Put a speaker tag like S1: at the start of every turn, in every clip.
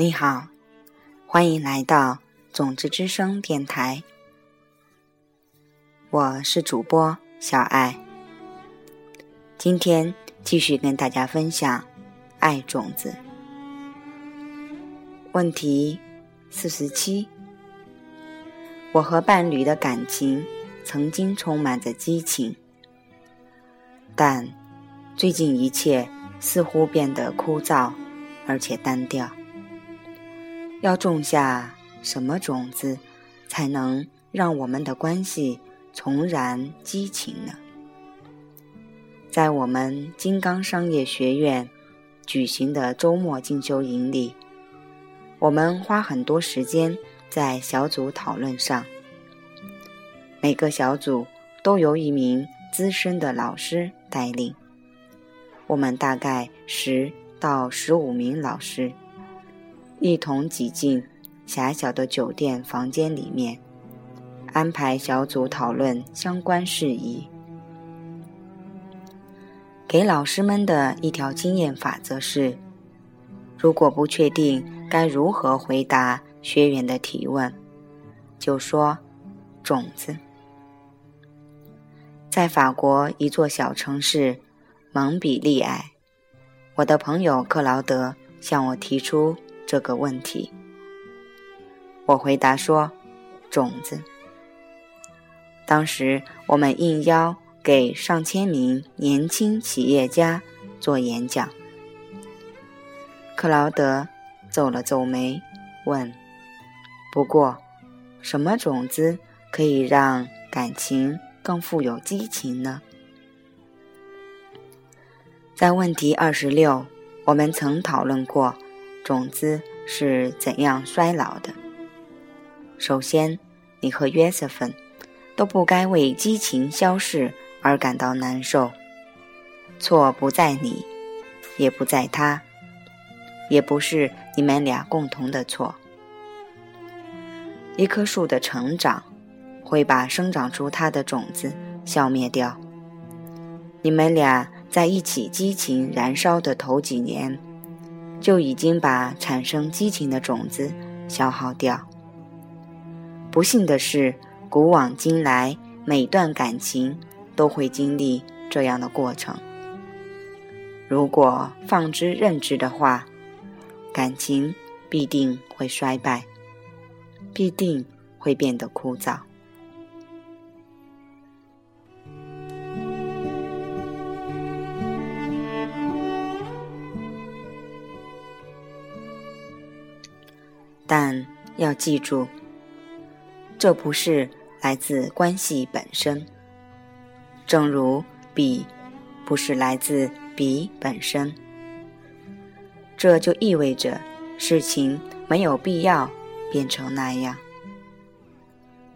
S1: 你好，欢迎来到种子之声电台，我是主播小爱。今天继续跟大家分享爱种子问题四十七。我和伴侣的感情曾经充满着激情，但最近一切似乎变得枯燥而且单调。要种下什么种子，才能让我们的关系重燃激情呢？在我们金刚商业学院举行的周末进修营里，我们花很多时间在小组讨论上。每个小组都由一名资深的老师带领，我们大概十到十五名老师。一同挤进狭小的酒店房间里面，安排小组讨论相关事宜。给老师们的一条经验法则是：如果不确定该如何回答学员的提问，就说“种子”。在法国一座小城市蒙彼利埃，我的朋友克劳德向我提出。这个问题，我回答说：“种子。”当时我们应邀给上千名年轻企业家做演讲。克劳德皱了皱眉，问：“不过，什么种子可以让感情更富有激情呢？”在问题二十六，我们曾讨论过。种子是怎样衰老的？首先，你和约瑟芬都不该为激情消逝而感到难受。错不在你，也不在他，也不是你们俩共同的错。一棵树的成长会把生长出它的种子消灭掉。你们俩在一起激情燃烧的头几年。就已经把产生激情的种子消耗掉。不幸的是，古往今来，每段感情都会经历这样的过程。如果放之任之的话，感情必定会衰败，必定会变得枯燥。但要记住，这不是来自关系本身，正如比不是来自比本身。这就意味着事情没有必要变成那样。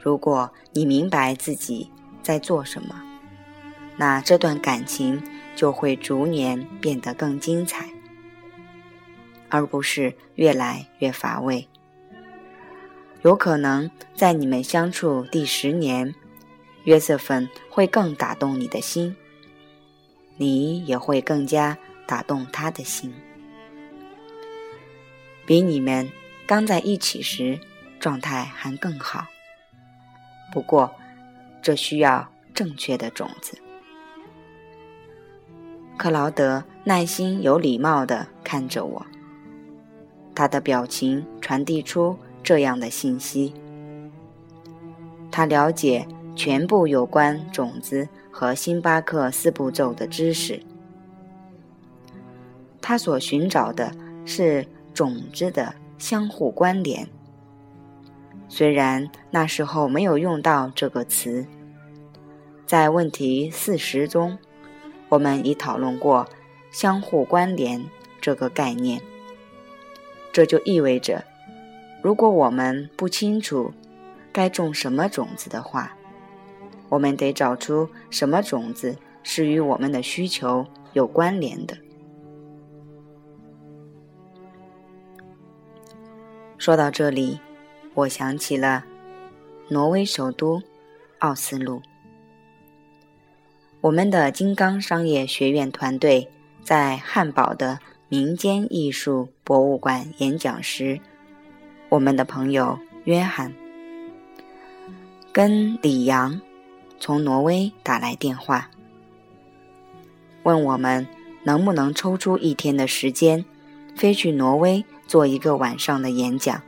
S1: 如果你明白自己在做什么，那这段感情就会逐年变得更精彩，而不是越来越乏味。有可能在你们相处第十年，约瑟芬会更打动你的心，你也会更加打动他的心，比你们刚在一起时状态还更好。不过，这需要正确的种子。克劳德耐心、有礼貌地看着我，他的表情传递出。这样的信息，他了解全部有关种子和星巴克四步骤的知识。他所寻找的是种子的相互关联。虽然那时候没有用到这个词，在问题四十中，我们已讨论过相互关联这个概念。这就意味着。如果我们不清楚该种什么种子的话，我们得找出什么种子是与我们的需求有关联的。说到这里，我想起了挪威首都奥斯陆。我们的金刚商业学院团队在汉堡的民间艺术博物馆演讲时，我们的朋友约翰跟李阳从挪威打来电话，问我们能不能抽出一天的时间，飞去挪威做一个晚上的演讲。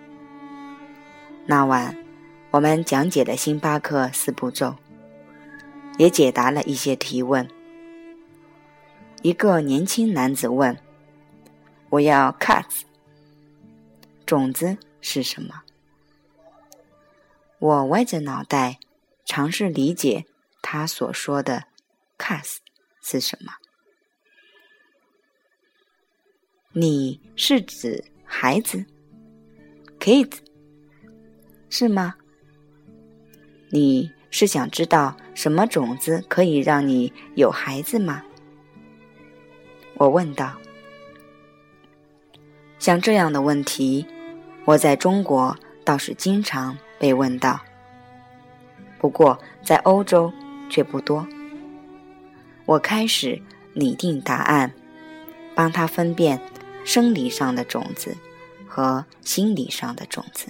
S1: 那晚，我们讲解了星巴克四步骤，也解答了一些提问。一个年轻男子问：“我要 cuts，种子是什么？”我歪着脑袋，尝试理解他所说的 cuts 是什么。你是指孩子？kids 是吗？你是想知道什么种子可以让你有孩子吗？我问道：“像这样的问题，我在中国倒是经常被问到，不过在欧洲却不多。”我开始拟定答案，帮他分辨生理上的种子和心理上的种子。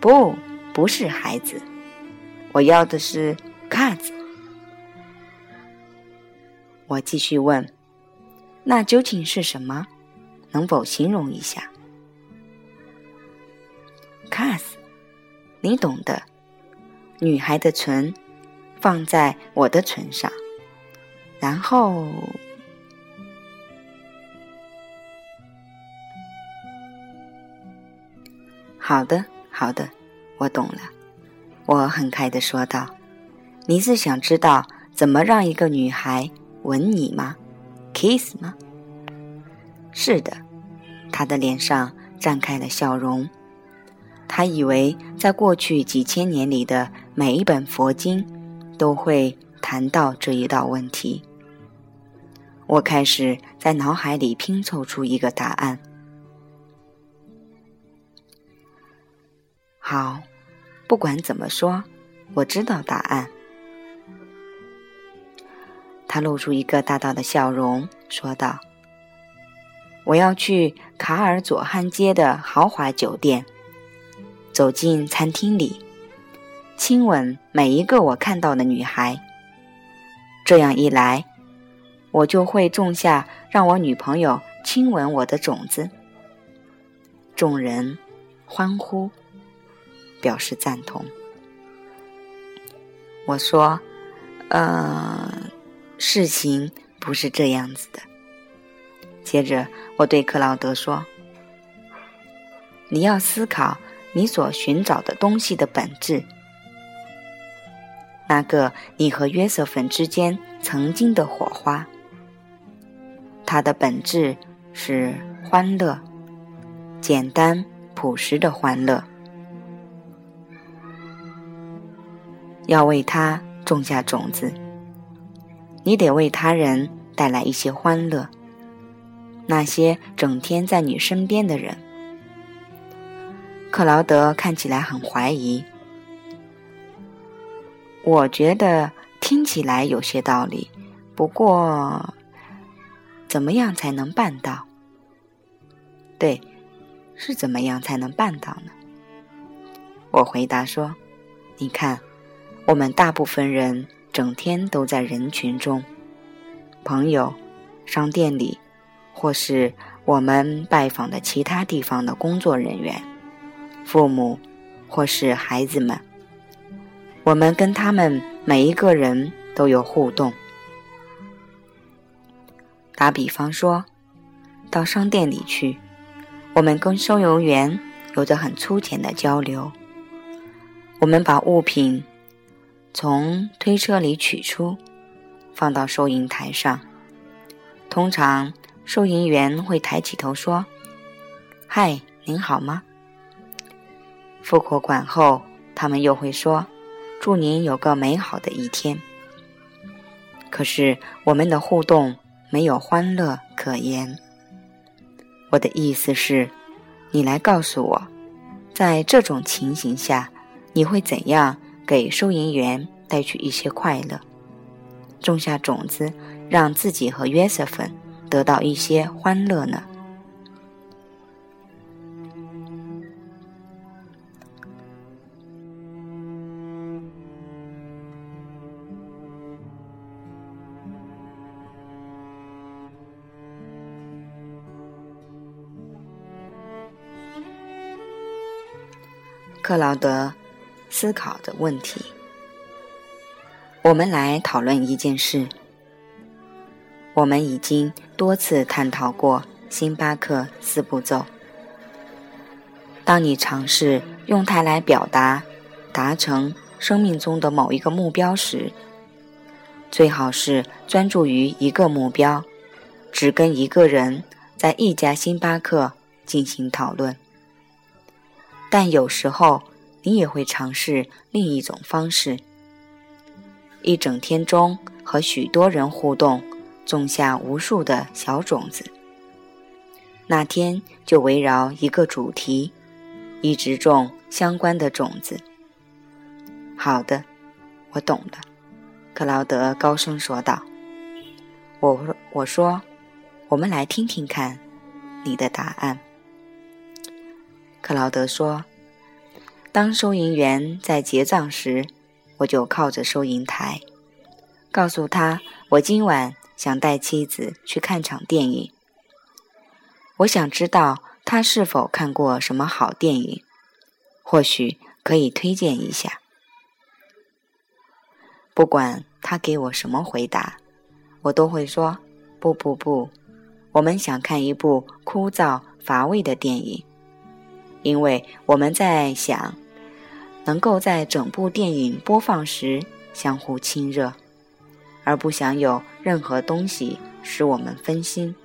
S1: 不，不是孩子，我要的是 cats。我继续问：“那究竟是什么？能否形容一下 c a s 你懂的。女孩的唇放在我的唇上，然后……好的，好的，我懂了。”我很开的说道：“你是想知道怎么让一个女孩？”吻你吗？kiss 吗？是的，他的脸上绽开了笑容。他以为在过去几千年里的每一本佛经都会谈到这一道问题。我开始在脑海里拼凑出一个答案。好，不管怎么说，我知道答案。他露出一个大大的笑容，说道：“我要去卡尔佐汉街的豪华酒店，走进餐厅里，亲吻每一个我看到的女孩。这样一来，我就会种下让我女朋友亲吻我的种子。”众人欢呼，表示赞同。我说：“呃。”事情不是这样子的。接着，我对克劳德说：“你要思考你所寻找的东西的本质，那个你和约瑟芬之间曾经的火花。它的本质是欢乐，简单朴实的欢乐。要为它种下种子。”你得为他人带来一些欢乐。那些整天在你身边的人，克劳德看起来很怀疑。我觉得听起来有些道理，不过，怎么样才能办到？对，是怎么样才能办到呢？我回答说：“你看，我们大部分人。”整天都在人群中，朋友、商店里，或是我们拜访的其他地方的工作人员、父母，或是孩子们，我们跟他们每一个人都有互动。打比方说，到商店里去，我们跟收银员有着很粗浅的交流，我们把物品。从推车里取出，放到收银台上。通常，收银员会抬起头说：“嗨，您好吗？”付过款后，他们又会说：“祝您有个美好的一天。”可是，我们的互动没有欢乐可言。我的意思是，你来告诉我，在这种情形下，你会怎样？给收银员带去一些快乐，种下种子，让自己和约瑟芬得到一些欢乐呢？克劳德思考的问题。我们来讨论一件事。我们已经多次探讨过星巴克四步骤。当你尝试用它来表达达成生命中的某一个目标时，最好是专注于一个目标，只跟一个人在一家星巴克进行讨论。但有时候，你也会尝试另一种方式：一整天中和许多人互动，种下无数的小种子。那天就围绕一个主题，一直种相关的种子。好的，我懂了。”克劳德高声说道。“我我说，我们来听听看你的答案。”克劳德说：“当收银员在结账时，我就靠着收银台，告诉他我今晚想带妻子去看场电影。我想知道他是否看过什么好电影，或许可以推荐一下。不管他给我什么回答，我都会说：不不不，我们想看一部枯燥乏味的电影。”因为我们在想，能够在整部电影播放时相互亲热，而不想有任何东西使我们分心。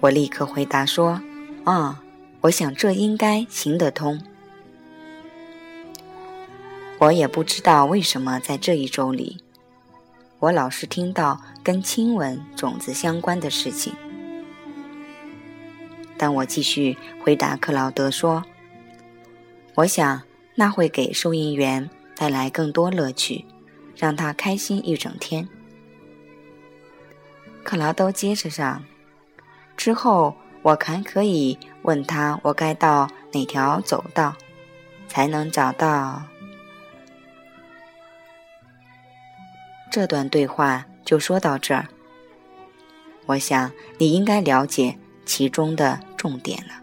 S1: 我立刻回答说：“啊，我想这应该行得通。”我也不知道为什么在这一周里，我老是听到跟亲吻种子相关的事情。但我继续回答克劳德说：“我想那会给收银员带来更多乐趣，让他开心一整天。”克劳都接着上：“之后我还可以问他，我该到哪条走道才能找到。”这段对话就说到这儿。我想你应该了解其中的。重点了，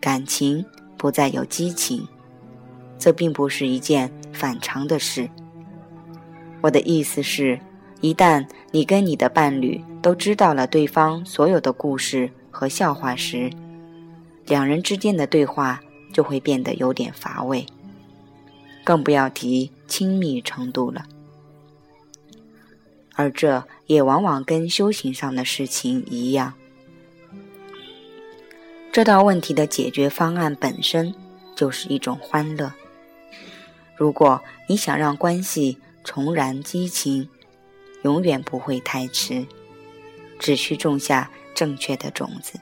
S1: 感情不再有激情，这并不是一件反常的事。我的意思是，一旦你跟你的伴侣都知道了对方所有的故事和笑话时，两人之间的对话就会变得有点乏味，更不要提亲密程度了。而这也往往跟修行上的事情一样。这道问题的解决方案本身就是一种欢乐。如果你想让关系重燃激情，永远不会太迟，只需种下正确的种子。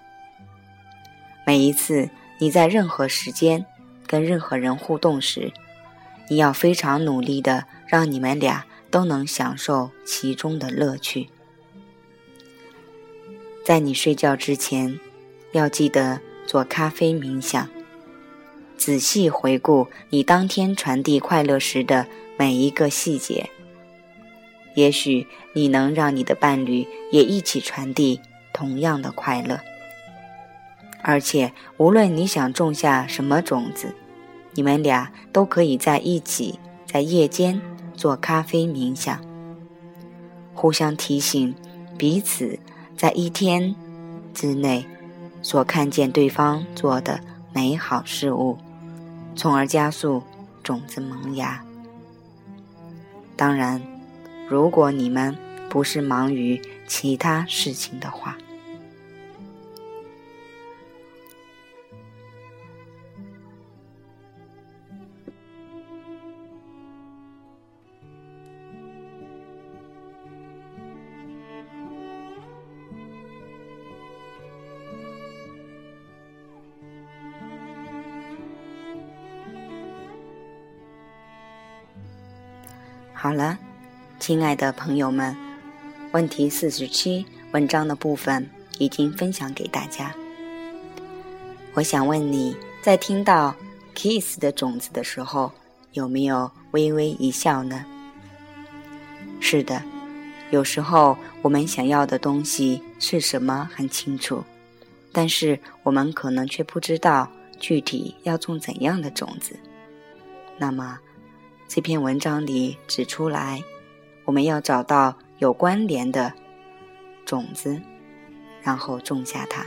S1: 每一次你在任何时间跟任何人互动时，你要非常努力的让你们俩都能享受其中的乐趣。在你睡觉之前。要记得做咖啡冥想，仔细回顾你当天传递快乐时的每一个细节。也许你能让你的伴侣也一起传递同样的快乐。而且，无论你想种下什么种子，你们俩都可以在一起，在夜间做咖啡冥想，互相提醒彼此，在一天之内。所看见对方做的美好事物，从而加速种子萌芽。当然，如果你们不是忙于其他事情的话。好了，亲爱的朋友们，问题四十七文章的部分已经分享给大家。我想问你在听到 “kiss” 的种子的时候，有没有微微一笑呢？是的，有时候我们想要的东西是什么很清楚，但是我们可能却不知道具体要种怎样的种子。那么，这篇文章里指出来，我们要找到有关联的种子，然后种下它。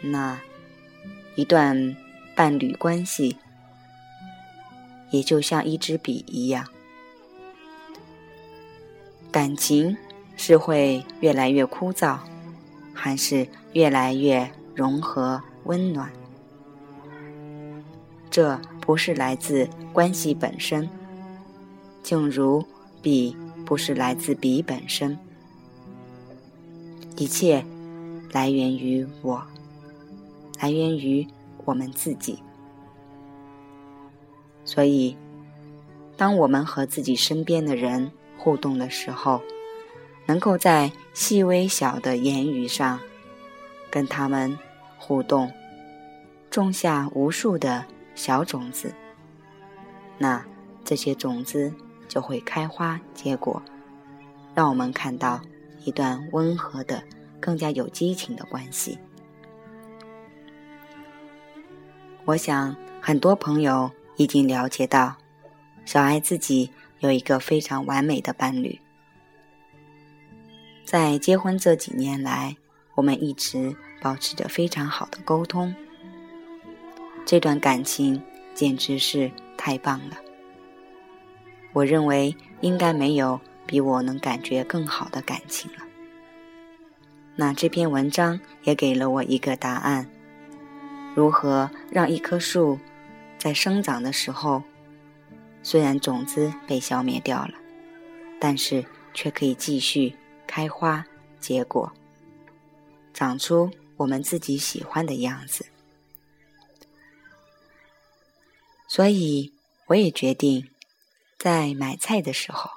S1: 那一段伴侣关系，也就像一支笔一样，感情是会越来越枯燥，还是越来越融合温暖？这。不是来自关系本身，正如笔不是来自笔本身，一切来源于我，来源于我们自己。所以，当我们和自己身边的人互动的时候，能够在细微小的言语上跟他们互动，种下无数的。小种子，那这些种子就会开花结果，让我们看到一段温和的、更加有激情的关系。我想很多朋友已经了解到，小爱自己有一个非常完美的伴侣，在结婚这几年来，我们一直保持着非常好的沟通。这段感情简直是太棒了！我认为应该没有比我能感觉更好的感情了。那这篇文章也给了我一个答案：如何让一棵树在生长的时候，虽然种子被消灭掉了，但是却可以继续开花结果，长出我们自己喜欢的样子。所以，我也决定，在买菜的时候，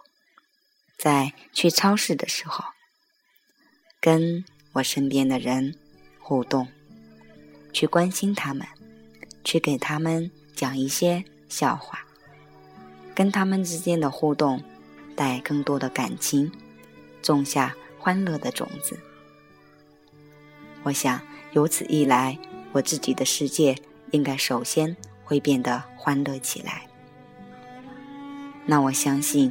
S1: 在去超市的时候，跟我身边的人互动，去关心他们，去给他们讲一些笑话，跟他们之间的互动带更多的感情，种下欢乐的种子。我想，由此一来，我自己的世界应该首先。会变得欢乐起来。那我相信，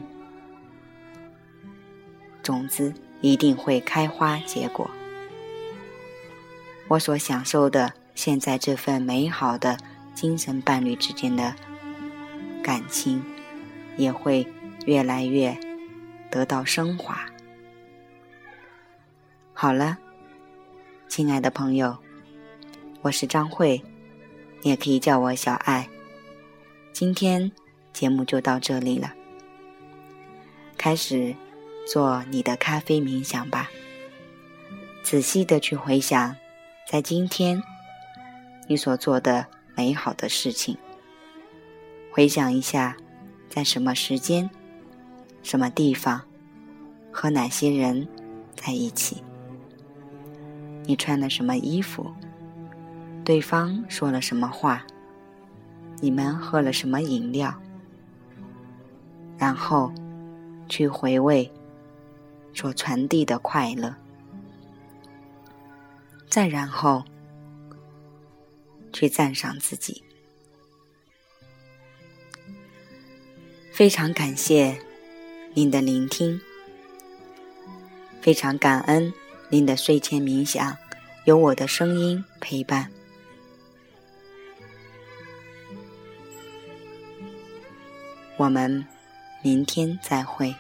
S1: 种子一定会开花结果。我所享受的现在这份美好的精神伴侣之间的感情，也会越来越得到升华。好了，亲爱的朋友，我是张慧。你也可以叫我小爱。今天节目就到这里了，开始做你的咖啡冥想吧。仔细的去回想，在今天你所做的美好的事情。回想一下，在什么时间、什么地方，和哪些人在一起？你穿了什么衣服？对方说了什么话？你们喝了什么饮料？然后去回味所传递的快乐，再然后去赞赏自己。非常感谢您的聆听，非常感恩您的睡前冥想，有我的声音陪伴。我们明天再会。